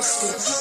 justice.